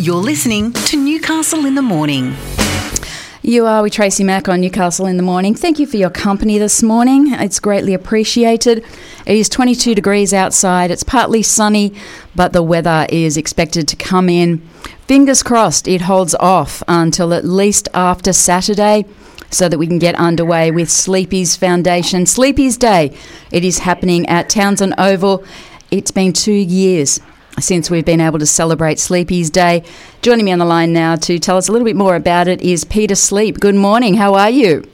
You're listening to Newcastle in the Morning. You are with Tracy Mack on Newcastle in the morning. Thank you for your company this morning. It's greatly appreciated. It is 22 degrees outside. It's partly sunny, but the weather is expected to come in. Fingers crossed it holds off until at least after Saturday so that we can get underway with Sleapy's Foundation. Sleapy's Day. It is happening at Townson Oval. It's been two years since we've been able to celebrate Sleapy's Day. Joining me on the line now to tell us a little bit more about it is Peter Sleap. Good morning. How are you?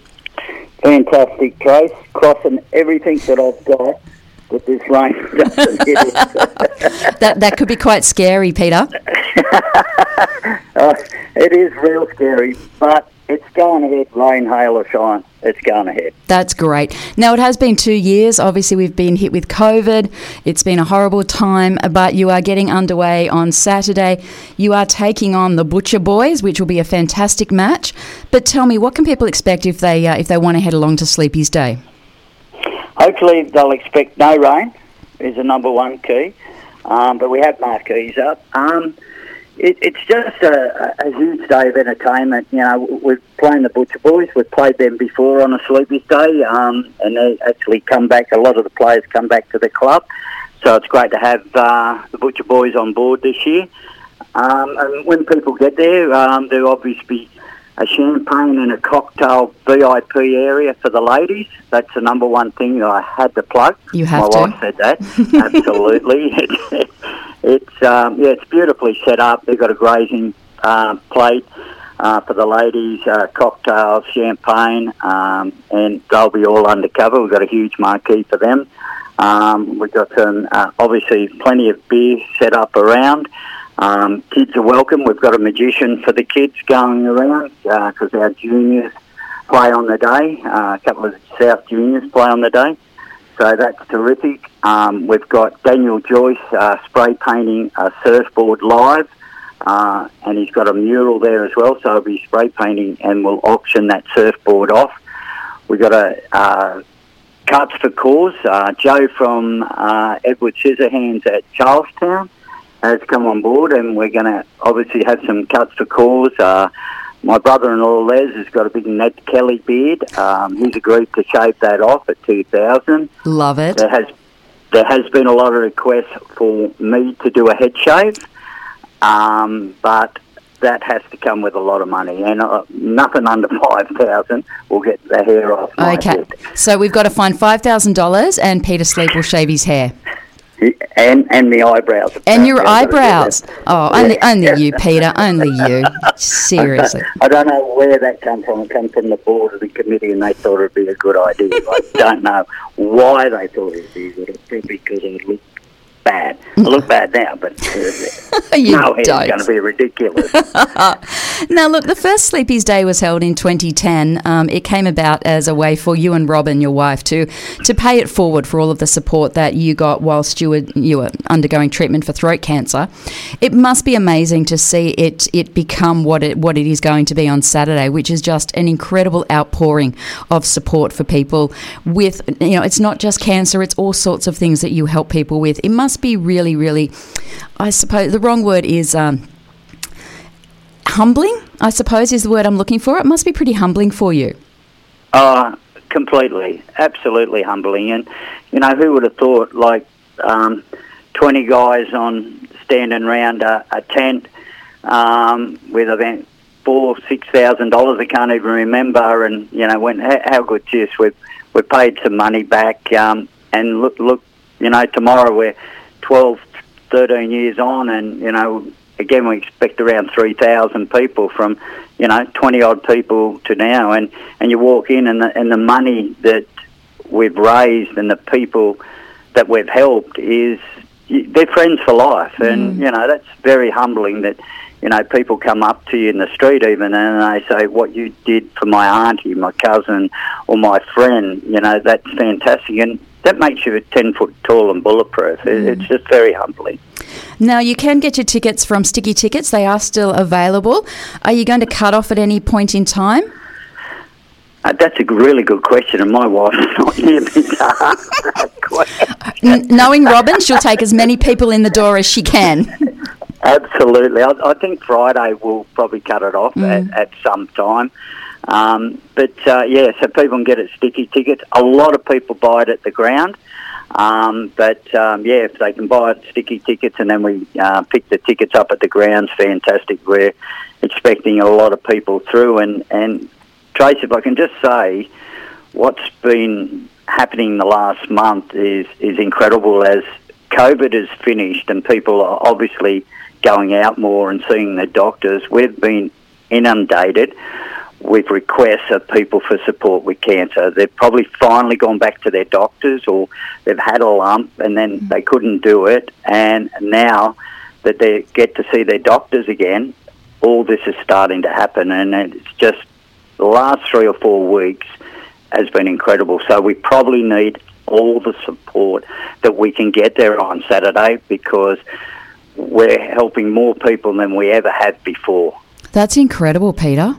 Fantastic, Trace. Crossing everything that I've got with this rain doesn't hit it. That that could be quite scary, Peter. Uh, it is real scary, but it's going ahead, rain, hail or shine. It's going ahead. That's great. Now, it has been two years. Obviously, we've been hit with COVID. It's been a horrible time, but you are getting underway on Saturday. You are taking on the Butcher Boys, which will be a fantastic match. But tell me, what can people expect if they uh, if they want to head along to Sleapy's Day? Hopefully, they'll expect no rain. Is the number one key. Um, but we have marquees up. Um, it, it's just a, a huge day of entertainment. You know, we're playing the Butcher Boys. We've played them before on a Sleapy's Day, um, and they actually come back. A lot of the players come back to the club, so it's great to have uh, the Butcher Boys on board this year. Um, and when people get there, um, there'll obviously a champagne and a cocktail VIP area for the ladies. That's the number one thing I had to plug. You have My to. wife said that. Absolutely. it's um, yeah, it's beautifully set up. They've got a grazing uh, plate uh, for the ladies, uh, cocktails, champagne, um, and they'll be all undercover. We've got a huge marquee for them. Um, we've got some, uh, obviously plenty of beer set up around. Um, kids are welcome. We've got a magician for the kids going around because our juniors play on the day. Uh, a couple of South juniors play on the day. So that's terrific. Um, we've got Daniel Joyce uh, spray painting a surfboard live, uh, and he's got a mural there as well. So he'll be spray painting, and we'll auction that surfboard off. We've got a uh, cuts for cause. Uh, Joe from uh, Edward Scissorhands at Charlestown has come on board, and we're going to obviously have some cuts for cause. Uh, my brother-in-law Les has got a big Ned Kelly beard. Um, he's agreed to shave that off at two thousand. Love it. There has there has been a lot of requests for me to do a head shave, um, but that has to come with a lot of money, and uh, nothing under five thousand will get the hair off my Okay, head. so we've got to find five thousand dollars, and Peter Sleap will shave his hair And and the eyebrows. and your eyebrows. Oh, only only you, Peter. Only you. Seriously. I don't know where that came from. It came from the board of the committee, and they thought it'd be a good idea. I don't know why they thought it'd be a good. It's probably because it looked bad. I look bad now, but uh, You no, it's going to be ridiculous. Now, look, the first Sleapy's Day was held in 2010. Um, it came about as a way for you and Robin, your wife, to to pay it forward for all of the support that you got whilst you were you were undergoing treatment for throat cancer. It must be amazing to see it it become what it what it is going to be on Saturday, which is just an incredible outpouring of support for people with you know it's not just cancer, it's all sorts of things that you help people with. It must be really, really, I suppose the wrong word is. Um, humbling, I suppose, is the word I'm looking for. It must be pretty humbling for you. Oh, completely, absolutely humbling. And you know, who would have thought like um, twenty guys on standing round a, a tent um, with about four, six thousand dollars. I can't even remember. And you know, when how, good this we've we paid some money back. Um, and look, look, you know, tomorrow we're 12, 13 years on, and you know, again we expect around three thousand people from, you know, twenty odd people to now, and and you walk in and the and the money that we've raised and the people that we've helped is they're friends for life, and mm. you know that's very humbling that you know people come up to you in the street even and they say what you did for my auntie, my cousin, or my friend. You know that's fantastic, and that makes you ten foot tall and bulletproof. It, It's just very humbling. Now, you can get your tickets from Sticky Tickets. They are still available. Are you going to cut off at any point in time? Uh, that's a really good question, and my wife's not near me to. Knowing Robin, she'll take as many people in the door as she can. Absolutely. I, I think Friday we'll probably cut it off Mm. at, at some time. Um, but uh, yeah, so people can get it sticky tickets. A lot of people buy it at the ground. Um, but um, yeah, if they can buy it sticky tickets and then we uh, pick the tickets up at the grounds, fantastic. We're expecting a lot of people through. And, and Trace, if I can just say, what's been happening the last month is, is incredible as COVID is finished and people are obviously going out more and seeing their doctors. We've been inundated with requests of people for support with cancer. They've probably finally gone back to their doctors or they've had a lump and then mm-hmm. they couldn't do it. And now that they get to see their doctors again, all this is starting to happen. And it's just the last three or four weeks has been incredible. So we probably need all the support that we can get there on Saturday because we're helping more people than we ever have before. That's incredible, Peter.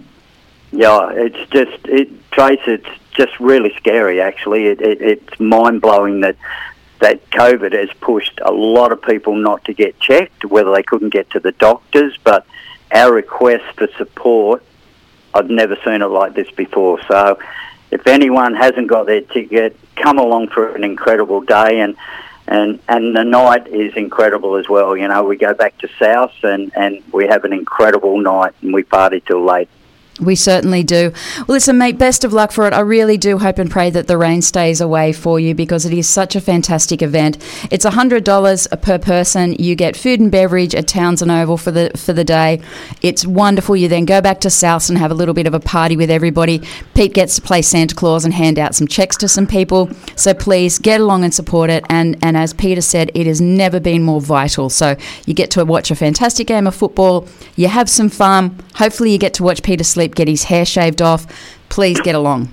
Yeah, it's just it Trace. It's just really scary. Actually, it, it, it's mind blowing that that COVID has pushed a lot of people not to get checked, whether they couldn't get to the doctors. But our request for support, I've never seen it like this before. So, if anyone hasn't got their ticket, come along for an incredible day and. And and the night is incredible as well. You know, we go back to South and, and we have an incredible night and we party till late. We certainly do. Well, listen, mate, best of luck for it. I really do hope and pray that the rain stays away for you because it is such a fantastic event. It's $100 per person. You get food and beverage at Townson Oval for the for the day. It's wonderful. You then go back to South and have a little bit of a party with everybody. Pete gets to play Santa Claus and hand out some checks to some people. So please get along and support it. And, and as Peter said, it has never been more vital. So you get to watch a fantastic game of football. You have some fun. Hopefully you get to watch Peter Sleap get his hair shaved off. Please get along.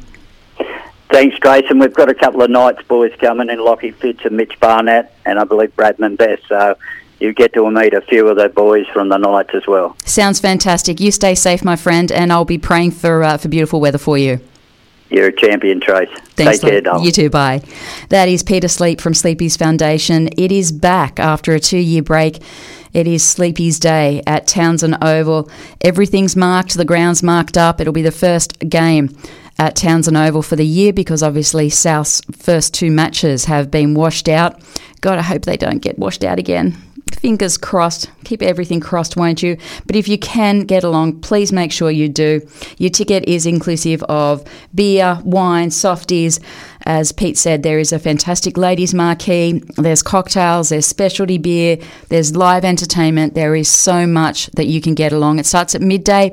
Thanks, Grayson. We've got a couple of Knights boys coming in, Lockie Fitz and Mitch Barnett, and I believe Bradman Best. So you get to meet a few of the boys from the Knights as well. Sounds fantastic. You stay safe, my friend, and I'll be praying for uh, for beautiful weather for you. You're a champion, Trace. Thanks, Take care, darling. You too, bye. That is Peter Sleap from Sleapy's Foundation. It is back after a two year break. It is Sleapy's Day at Townson Oval. Everything's marked, the ground's marked up. It'll be the first game at Townson Oval for the year because obviously South's first two matches have been washed out. God, I hope they don't get washed out again. Fingers crossed. Keep everything crossed, won't you? But if you can get along, please make sure you do. Your ticket is inclusive of beer, wine, softies. As Pete said, there is a fantastic ladies' marquee. There's cocktails, there's specialty beer, there's live entertainment. There is so much that you can get along. It starts at midday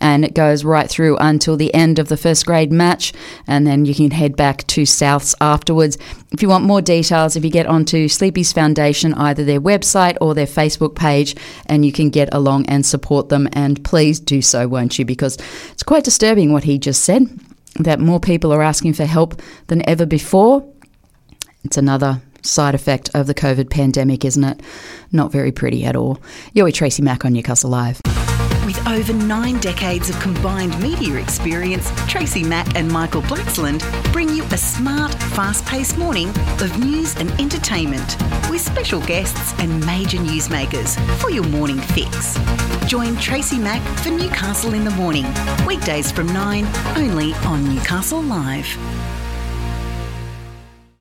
and it goes right through until the end of the first grade match, and then you can head back to Souths afterwards. If you want more details, if you get onto Sleapy's Foundation, either their website or their Facebook page, and you can get along and support them. And please do so, won't you? Because it's quite disturbing what he just said that more people are asking for help than ever before. It's another side effect of the COVID pandemic, isn't it? Not very pretty at all. You're with Tracy Mack on Newcastle Live. With over nine decades of combined media experience, Tracy Mack and Michael Blacksland bring you a smart, fast paced morning of news and entertainment with special guests and major newsmakers for your morning fix. Join Tracy Mack for Newcastle in the Morning, weekdays from 9, only on Newcastle Live.